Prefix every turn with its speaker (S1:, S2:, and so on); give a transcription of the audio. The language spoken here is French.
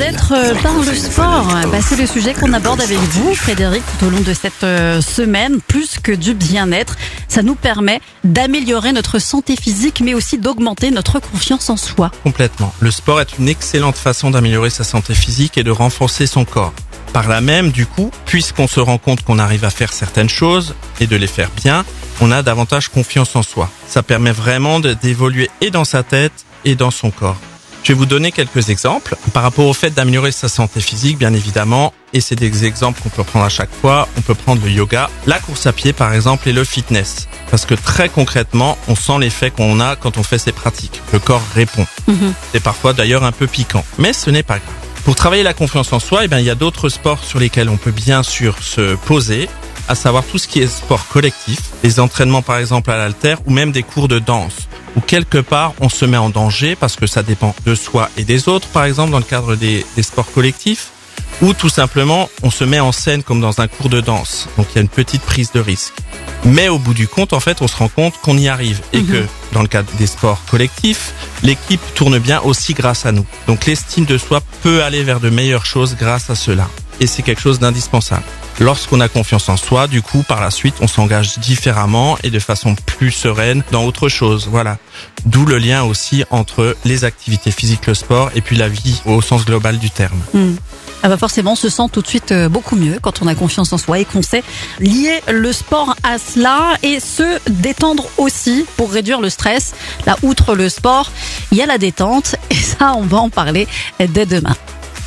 S1: bien-être euh, par le sport. Bah, c'est le sujet qu'on aborde avec vous, Frédéric, tout au long de cette euh, semaine. Plus que du bien-être, ça nous permet d'améliorer notre santé physique, mais aussi d'augmenter notre confiance en soi.
S2: Complètement. Le sport est une excellente façon d'améliorer sa santé physique et de renforcer son corps. Par là même, du coup, puisqu'on se rend compte qu'on arrive à faire certaines choses et de les faire bien, on a davantage confiance en soi. Ça permet vraiment d'évoluer et dans sa tête et dans son corps. Je vais vous donner quelques exemples par rapport au fait d'améliorer sa santé physique, bien évidemment. Et c'est des exemples qu'on peut prendre à chaque fois. On peut prendre le yoga, la course à pied, par exemple, et le fitness. Parce que très concrètement, on sent l'effet qu'on a quand on fait ces pratiques. Le corps répond. C'est parfois d'ailleurs un peu piquant. Mais ce n'est pas grave. Pour travailler la confiance en soi, eh bien, il y a d'autres sports sur lesquels on peut bien sûr se poser, à savoir tout ce qui est sport collectif, les entraînements par exemple à l'haltère ou même des cours de danse, où quelque part on se met en danger parce que ça dépend de soi et des autres, par exemple dans le cadre des, des sports collectifs, ou tout simplement on se met en scène comme dans un cours de danse, donc il y a une petite prise de risque. Mais au bout du compte, en fait, on se rend compte qu'on y arrive et que dans le cadre des sports collectifs, l'équipe tourne bien aussi grâce à nous. Donc l'estime de soi peut aller vers de meilleures choses grâce à cela. Et c'est quelque chose d'indispensable. Lorsqu'on a confiance en soi, du coup, par la suite, on s'engage différemment et de façon plus sereine dans autre chose. Voilà. D'où le lien aussi entre les activités physiques, le sport et puis la vie au sens global du terme.
S1: Ah bah forcément, on se sent tout de suite euh, beaucoup mieux quand on a confiance en soi et qu'on sait lier le sport à cela et se détendre aussi pour réduire le stress. Là, outre le sport, il y a la détente et ça, on va en parler dès demain.